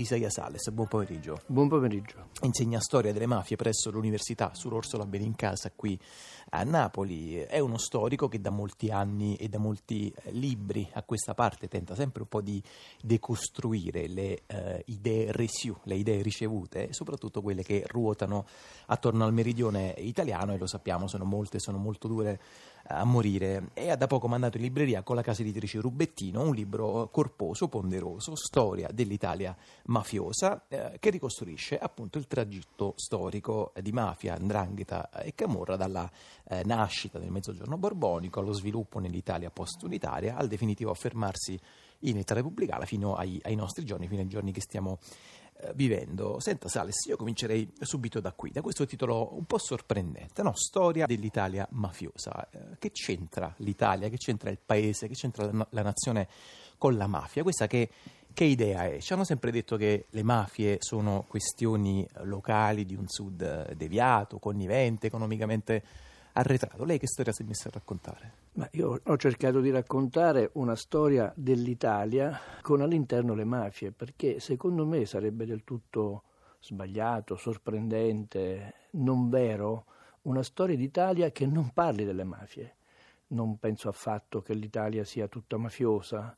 Isaia Sales, buon pomeriggio. Buon pomeriggio. Insegna storia delle mafie presso l'Università Sull'Orsola Benincasa qui a Napoli. È uno storico che da molti anni e da molti eh, libri a questa parte tenta sempre un po' di decostruire le uh, idee reçue, le idee ricevute soprattutto quelle che ruotano attorno al meridione italiano e lo sappiamo, sono molte, sono molto dure a morire. E ha da poco mandato in libreria con la casa editrice Rubettino un libro corposo, ponderoso, storia dell'Italia mafiosa, eh, che ricostruisce appunto il tragitto storico di mafia, ndrangheta e camorra dalla eh, nascita del mezzogiorno borbonico allo sviluppo nell'Italia post-unitaria al definitivo affermarsi in età repubblicana fino ai, ai nostri giorni, fino ai giorni che stiamo vivendo. Senta Sales, io comincerei subito da qui, da questo titolo un po' sorprendente, no? Storia dell'Italia mafiosa. Eh, che c'entra l'Italia, che c'entra il paese, che c'entra la, la nazione con la mafia? Questa che, che, idea è? Ci hanno sempre detto che le mafie sono questioni locali di un sud deviato, connivente, economicamente arretrato. Lei che storia si è messa a raccontare? Ma io ho cercato di raccontare una storia dell'Italia con all'interno le mafie, perché secondo me sarebbe del tutto sbagliato, sorprendente, non vero, una storia d'Italia che non parli delle mafie. Non penso affatto che l'Italia sia tutta mafiosa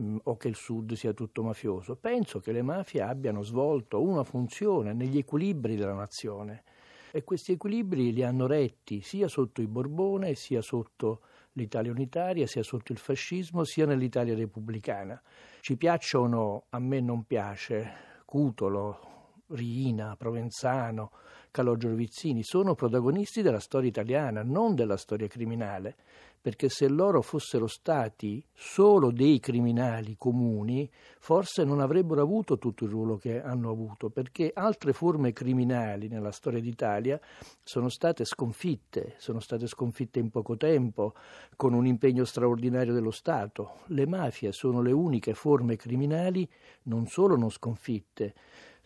mm, o che il Sud sia tutto mafioso. Penso che le mafie abbiano svolto una funzione negli equilibri della nazione e questi equilibri li hanno retti sia sotto i Borbone, sia sotto l'Italia unitaria, sia sotto il fascismo, sia nell'Italia repubblicana. Ci piacciono, a me non piace, Cutolo, Riina, Provenzano, Calogero Vizzini, sono protagonisti della storia italiana, non della storia criminale perché se loro fossero stati solo dei criminali comuni, forse non avrebbero avuto tutto il ruolo che hanno avuto, perché altre forme criminali nella storia d'Italia sono state sconfitte, sono state sconfitte in poco tempo, con un impegno straordinario dello Stato. Le mafie sono le uniche forme criminali non solo non sconfitte,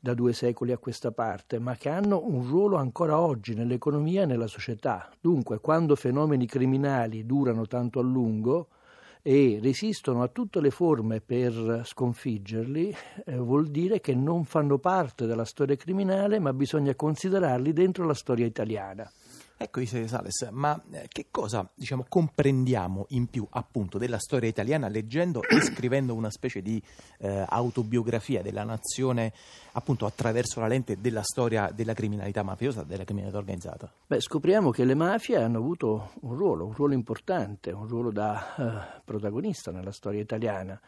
da due secoli a questa parte, ma che hanno un ruolo ancora oggi nell'economia e nella società. Dunque, quando fenomeni criminali durano tanto a lungo e resistono a tutte le forme per sconfiggerli, eh, vuol dire che non fanno parte della storia criminale, ma bisogna considerarli dentro la storia italiana. Ecco, dice Sales, ma eh, che cosa diciamo, comprendiamo in più appunto della storia italiana leggendo e scrivendo una specie di eh, autobiografia della nazione appunto attraverso la lente della storia della criminalità mafiosa, della criminalità organizzata? Beh, scopriamo che le mafie hanno avuto un ruolo, un ruolo importante, un ruolo da eh, protagonista nella storia italiana.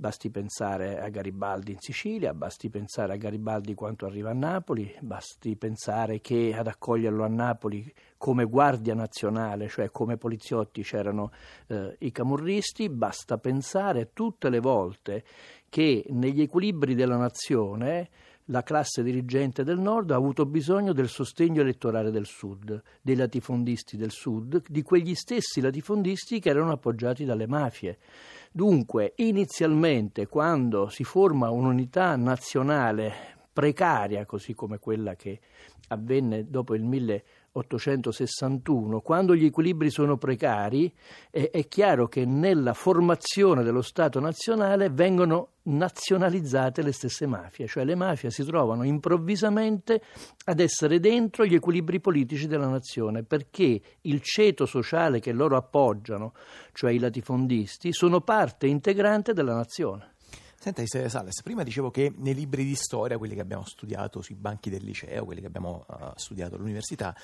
Basti pensare a Garibaldi in Sicilia, basti pensare a Garibaldi quanto arriva a Napoli, basti pensare che ad accoglierlo a Napoli come guardia nazionale, cioè come poliziotti c'erano eh, i camorristi, basta pensare tutte le volte che negli equilibri della nazione la classe dirigente del nord ha avuto bisogno del sostegno elettorale del sud, dei latifondisti del sud, di quegli stessi latifondisti che erano appoggiati dalle mafie. Dunque, inizialmente, quando si forma un'unità nazionale precaria, così come quella che avvenne dopo il 1861, quando gli equilibri sono precari, è, è chiaro che nella formazione dello Stato nazionale vengono nazionalizzate le stesse mafie, cioè le mafie si trovano improvvisamente ad essere dentro gli equilibri politici della nazione, perché il ceto sociale che loro appoggiano, cioè i latifondisti, sono parte integrante della nazione. Senta, Sales, prima dicevo che nei libri di storia, quelli che abbiamo studiato sui banchi del liceo, quelli che abbiamo uh, studiato all'università,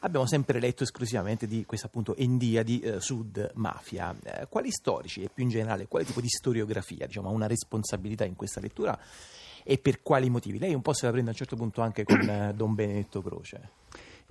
abbiamo sempre letto esclusivamente di questa appunto endia di uh, Sud Mafia. Uh, quali storici e più in generale quale tipo di storiografia diciamo, ha una responsabilità in questa lettura e per quali motivi? Lei un po' se la prende a un certo punto anche con Don Benedetto Croce.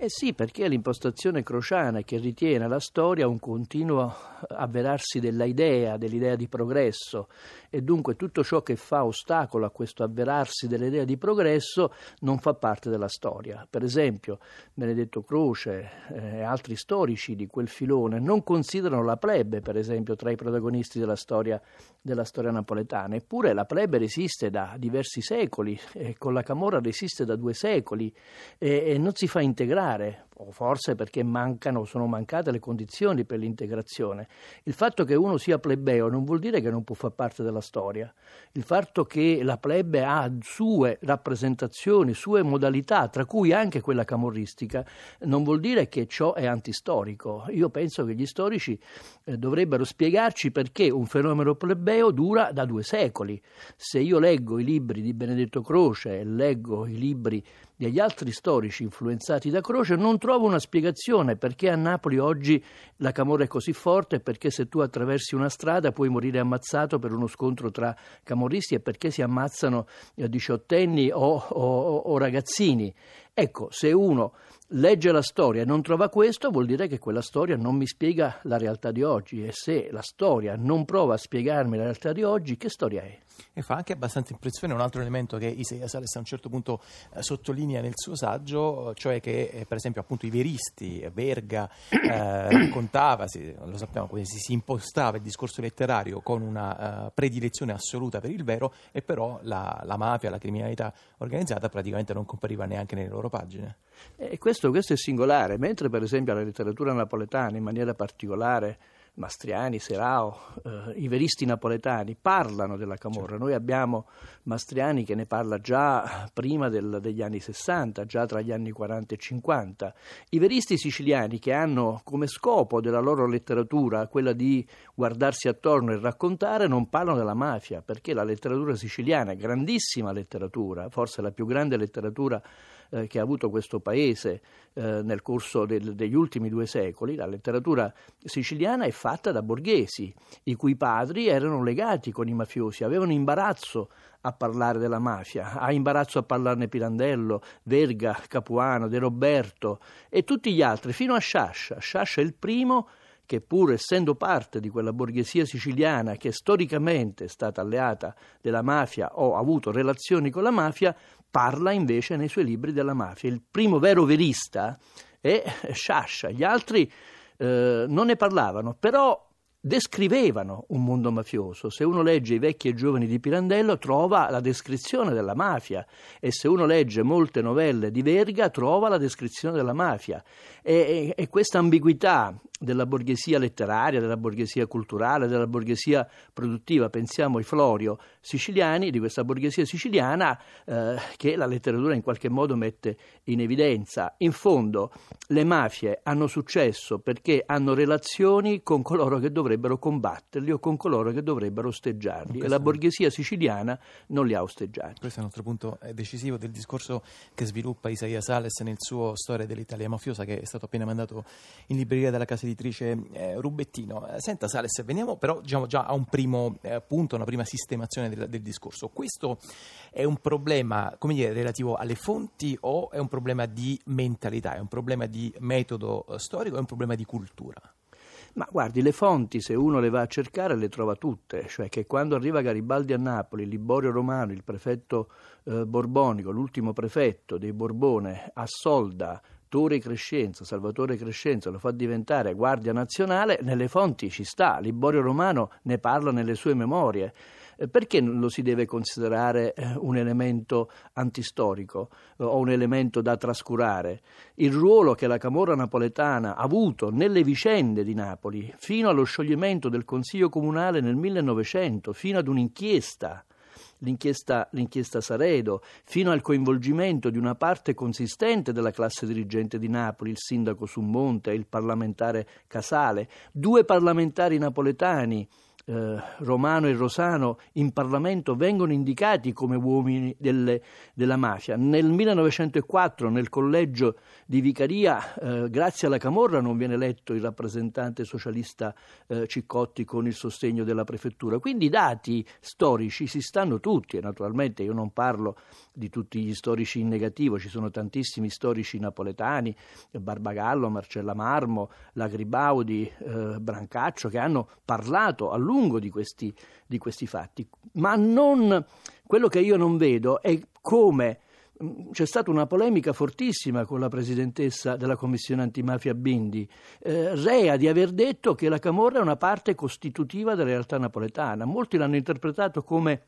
Eh sì, perché l'impostazione crociana che ritiene la storia un continuo avverarsi della idea, dell'idea di progresso e dunque tutto ciò che fa ostacolo a questo avverarsi dell'idea di progresso non fa parte della storia. Per esempio, Benedetto Croce eh, e altri storici di quel filone non considerano la plebe, per esempio, tra i protagonisti della storia, della storia napoletana, eppure la plebe resiste da diversi secoli, con la Camorra resiste da due secoli e, e non si fa integrare o forse perché mancano, sono mancate le condizioni per l'integrazione. Il fatto che uno sia plebeo non vuol dire che non può far parte della storia. Il fatto che la plebe ha sue rappresentazioni, sue modalità, tra cui anche quella camorristica, non vuol dire che ciò è antistorico. Io penso che gli storici eh, dovrebbero spiegarci perché un fenomeno plebeo dura da due secoli. Se io leggo i libri di Benedetto Croce leggo i libri degli altri storici influenzati da Croce, non trovo una spiegazione perché a Napoli oggi la camorra è così forte, perché se tu attraversi una strada puoi morire ammazzato per uno scontro tra camorristi e perché si ammazzano diciottenni o, o, o ragazzini. Ecco, se uno legge la storia e non trova questo, vuol dire che quella storia non mi spiega la realtà di oggi e se la storia non prova a spiegarmi la realtà di oggi, che storia è? E fa anche abbastanza impressione un altro elemento che Isaia Sales a un certo punto eh, sottolinea nel suo saggio, cioè che eh, per esempio appunto i veristi, Verga eh, raccontava, si, lo sappiamo, si, si, impostava il discorso letterario con una uh, predilezione assoluta per il vero e però la, la, mafia, la criminalità organizzata praticamente non compariva neanche nelle loro pagine. E questo, questo è singolare, mentre per esempio la letteratura napoletana in maniera particolare Mastriani, Serao, eh, i veristi napoletani parlano della Camorra. Noi abbiamo Mastriani che ne parla già prima del, degli anni 60, già tra gli anni 40 e 50. I veristi siciliani che hanno come scopo della loro letteratura quella di guardarsi attorno e raccontare non parlano della mafia, perché la letteratura siciliana, grandissima letteratura, forse la più grande letteratura eh, che ha avuto questo paese eh, nel corso del, degli ultimi due secoli, la letteratura siciliana è fatta da borghesi, i cui padri erano legati con i mafiosi, avevano imbarazzo a parlare della mafia, ha imbarazzo a parlarne Pirandello, Verga, Capuano, De Roberto e tutti gli altri, fino a Sciascia. Sciascia è il primo che pur essendo parte di quella borghesia siciliana che storicamente è stata alleata della mafia o ha avuto relazioni con la mafia, parla invece nei suoi libri della mafia. Il primo vero verista è Sciascia, gli altri eh, non ne parlavano, però descrivevano un mondo mafioso. Se uno legge I vecchi e giovani di Pirandello trova la descrizione della mafia e se uno legge molte novelle di Verga trova la descrizione della mafia. E, e, e questa ambiguità della borghesia letteraria, della borghesia culturale, della borghesia produttiva, pensiamo ai Florio siciliani, di questa borghesia siciliana eh, che la letteratura in qualche modo mette in evidenza. In fondo le mafie hanno successo perché hanno relazioni con coloro che dovrebbero combatterli o con coloro che dovrebbero osteggiarli e la borghesia siciliana non li ha osteggiati. Questo è un altro punto decisivo del discorso che sviluppa Isaia Sales nel suo Storia dell'Italia mafiosa che è stato appena mandato in libreria dalla casa editrice eh, Rubettino. Eh, senta Sales, veniamo però diciamo, già a un primo eh, punto, una prima sistemazione del, del, discorso. Questo è un problema, come dire, relativo alle fonti o è un problema di mentalità, è un problema di metodo eh, storico, è un problema di cultura? Ma guardi, le fonti, se uno le va a cercare, le trova tutte, cioè che quando arriva Garibaldi a Napoli, Liborio Romano, il prefetto eh, borbonico, l'ultimo prefetto dei Borbone, assolda Tore Crescenzo, Salvatore Crescenzo lo fa diventare guardia nazionale, nelle fonti ci sta, Liborio Romano ne parla nelle sue memorie. Eh, perché lo si deve considerare eh, un elemento antistorico eh, o un elemento da trascurare? Il ruolo che la Camorra napoletana ha avuto nelle vicende di Napoli, fino allo scioglimento del Consiglio Comunale nel 1900, fino ad un'inchiesta l'inchiesta, l'inchiesta Saredo, fino al coinvolgimento di una parte consistente della classe dirigente di Napoli, il sindaco Summonte e il parlamentare Casale, due parlamentari napoletani eh, Romano e Rosano in Parlamento vengono indicati come uomini delle, della mafia. Nel 1904 nel collegio di Vicaria, eh, grazie alla Camorra, non viene eletto il rappresentante socialista eh, Ciccotti con il sostegno della prefettura. Quindi i dati storici si stanno tutti e naturalmente io non parlo di tutti gli storici in negativo, ci sono tantissimi storici napoletani, Barbagallo, Marcella Marmo, Lagribaudi, eh, Brancaccio, che hanno parlato a lungo lungo di questi, di questi fatti, ma non, quello che io non vedo è come c'è stata una polemica fortissima con la presidentessa della commissione antimafia Bindi, eh, rea di aver detto che la Camorra è una parte costitutiva della realtà napoletana. Molti l'hanno interpretato come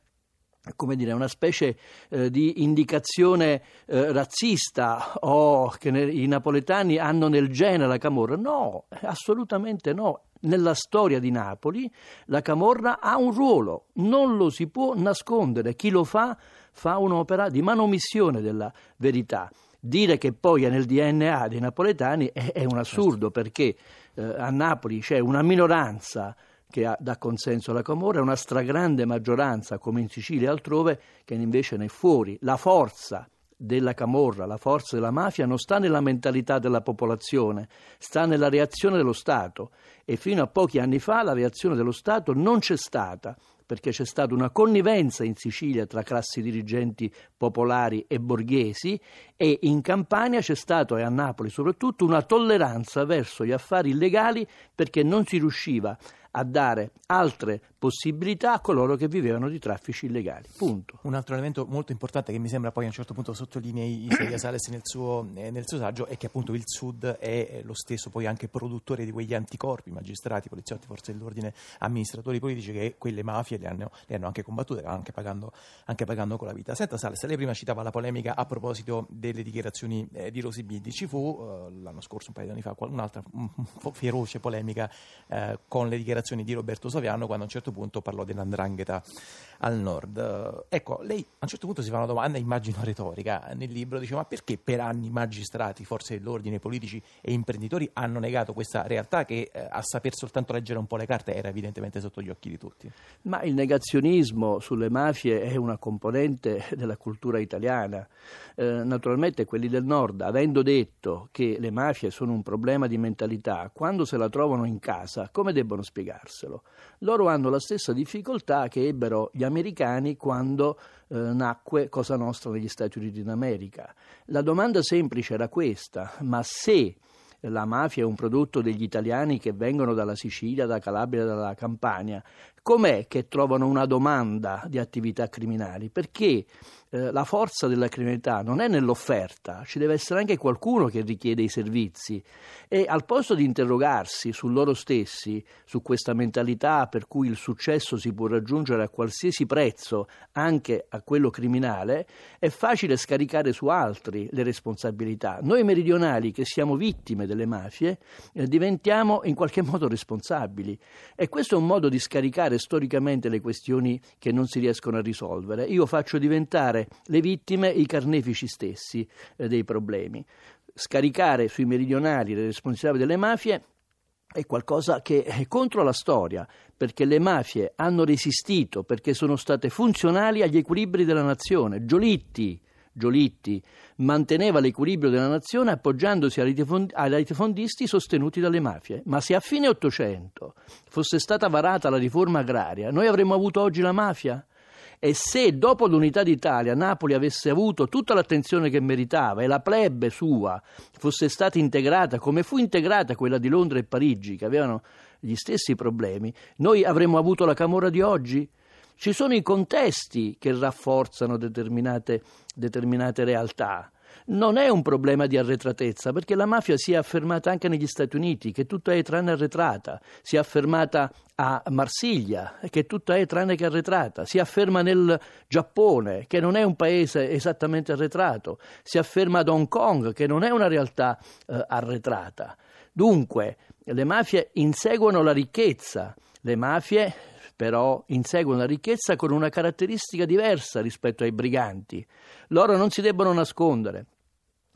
come dire, una specie eh, di indicazione eh, razzista o che ne, i napoletani hanno nel gene la camorra. No, assolutamente no. Nella storia di Napoli la camorra ha un ruolo, non lo si può nascondere. Chi lo fa fa un'opera di manomissione della verità. Dire che poi è nel DNA dei napoletani è, è un assurdo certo. perché eh, a Napoli c'è una minoranza che ha, dà consenso alla Camorra e una stragrande maggioranza, come in Sicilia e altrove, che invece ne è fuori. La forza della Camorra, la forza della mafia non sta nella mentalità della popolazione, sta nella reazione dello Stato e fino a pochi anni fa la reazione dello Stato non c'è stata perché c'è stata una connivenza in Sicilia tra classi dirigenti popolari e borghesi e in Campania c'è stata, e a Napoli soprattutto, una tolleranza verso gli affari illegali perché non si riusciva dare altre possibilità a coloro che vivevano di traffici illegali. Punto. Un altro elemento molto importante che mi sembra poi a un certo punto sottolinei Isaia Sales nel suo, eh, nel suo saggio è che appunto il Sud è lo stesso poi anche produttore di quegli anticorpi, magistrati, poliziotti, forze dell'ordine, amministratori politici che quelle mafie le hanno, le hanno anche combattute, anche pagando, anche pagando, con la vita. Senta Sales, lei prima citava la polemica a proposito delle dichiarazioni eh, di Rosy Bindi, ci fu eh, l'anno scorso, un paio di anni fa, un'altra un, un feroce polemica eh, con le dichiarazioni dichiarazioni di Roberto Saviano quando a un certo punto parlò dell'andrangheta al nord. Ecco, lei a un certo punto si fa una domanda, immagino retorica, nel libro dice ma perché per anni magistrati, forze dell'ordine, politici e imprenditori hanno negato questa realtà che eh, a saper soltanto leggere un po' le carte era evidentemente sotto gli occhi di tutti? Ma il negazionismo sulle mafie è una componente della cultura italiana. Eh, naturalmente quelli del nord, avendo detto che le mafie sono un problema di mentalità, quando se la trovano in casa, come debbono spiegarselo? Loro hanno la stessa difficoltà che ebbero gli americani quando eh, nacque Cosa Nostra negli Stati Uniti d'America. La domanda semplice era questa, ma se la mafia è un prodotto degli italiani che vengono dalla Sicilia, dalla Calabria, dalla Campania, com'è che trovano una domanda di attività criminali? Perché eh, la forza della criminalità non è nell'offerta, ci deve essere anche qualcuno che richiede i servizi e al posto di interrogarsi su loro stessi, su questa mentalità per cui il successo si può raggiungere a qualsiasi prezzo, anche a quello criminale, è facile scaricare su altri le responsabilità. Noi meridionali che siamo vittime delle mafie eh, diventiamo in qualche modo responsabili e questo è un modo di scaricare storicamente le questioni che non si riescono a risolvere. Io faccio diventare le vittime i carnefici stessi eh, dei problemi. Scaricare sui meridionali le responsabilità delle mafie è qualcosa che è contro la storia, perché le mafie hanno resistito, perché sono state funzionali agli equilibri della nazione. Giolitti, Giolitti manteneva l'equilibrio della nazione appoggiandosi ai latifondisti sostenuti dalle mafie. Ma se a fine Ottocento fosse stata varata la riforma agraria, noi avremmo avuto oggi la mafia? E se dopo l'unità d'Italia Napoli avesse avuto tutta l'attenzione che meritava e la plebe sua fosse stata integrata come fu integrata quella di Londra e Parigi, che avevano gli stessi problemi, noi avremmo avuto la Camorra di oggi? Ci sono i contesti che rafforzano determinate, determinate realtà. Non è un problema di arretratezza, perché la mafia si è affermata anche negli Stati Uniti, che tutta è tranne arretrata, si è affermata a Marsiglia, che tutta è tranne che arretrata, si afferma nel Giappone, che non è un paese esattamente arretrato, si afferma ad Hong Kong, che non è una realtà eh, arretrata. Dunque, le mafie inseguono la ricchezza, le mafie però inseguono la ricchezza con una caratteristica diversa rispetto ai briganti. Loro non si debbono nascondere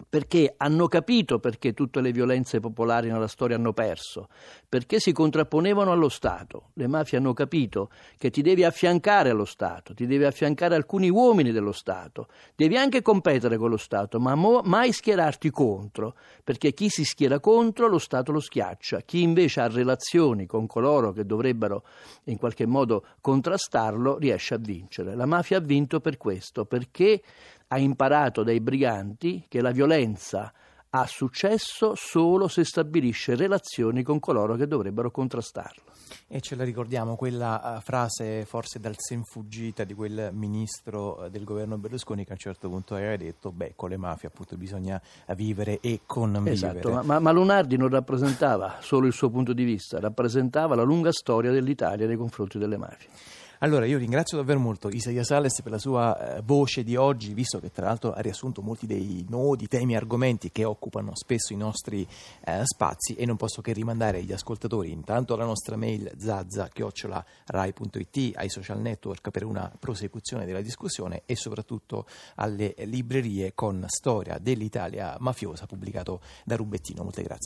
perché hanno capito perché tutte le violenze popolari nella storia hanno perso, perché si contrapponevano allo Stato. Le mafie hanno capito che ti devi affiancare allo Stato, ti devi affiancare alcuni uomini dello Stato, devi anche competere con lo Stato, ma mo- mai schierarti contro, perché chi si schiera contro lo Stato lo schiaccia, chi invece ha relazioni con coloro che dovrebbero in qualche modo contrastarlo riesce a vincere. La mafia ha vinto per questo, perché ha imparato dai briganti che la violenza ha successo solo se stabilisce relazioni con coloro che dovrebbero contrastarlo. E ce la ricordiamo quella uh, frase forse dal sen fuggita di quel ministro uh, del governo Berlusconi che a un certo punto aveva detto beh con le mafie appunto bisogna vivere e convivere. Esatto, ma, ma, ma Lunardi non rappresentava solo il suo punto di vista, rappresentava la lunga storia dell'Italia nei confronti delle mafie. Allora, io ringrazio davvero molto Isaia Sales per la sua eh, voce di oggi, visto che tra l'altro ha riassunto molti dei nodi, temi argomenti che occupano spesso i nostri eh, spazi e non posso che rimandare agli ascoltatori intanto alla nostra mail zazza-rai.it, ai social network per una prosecuzione della discussione e soprattutto alle librerie con Storia dell'Italia mafiosa pubblicato da Rubettino. Molte grazie.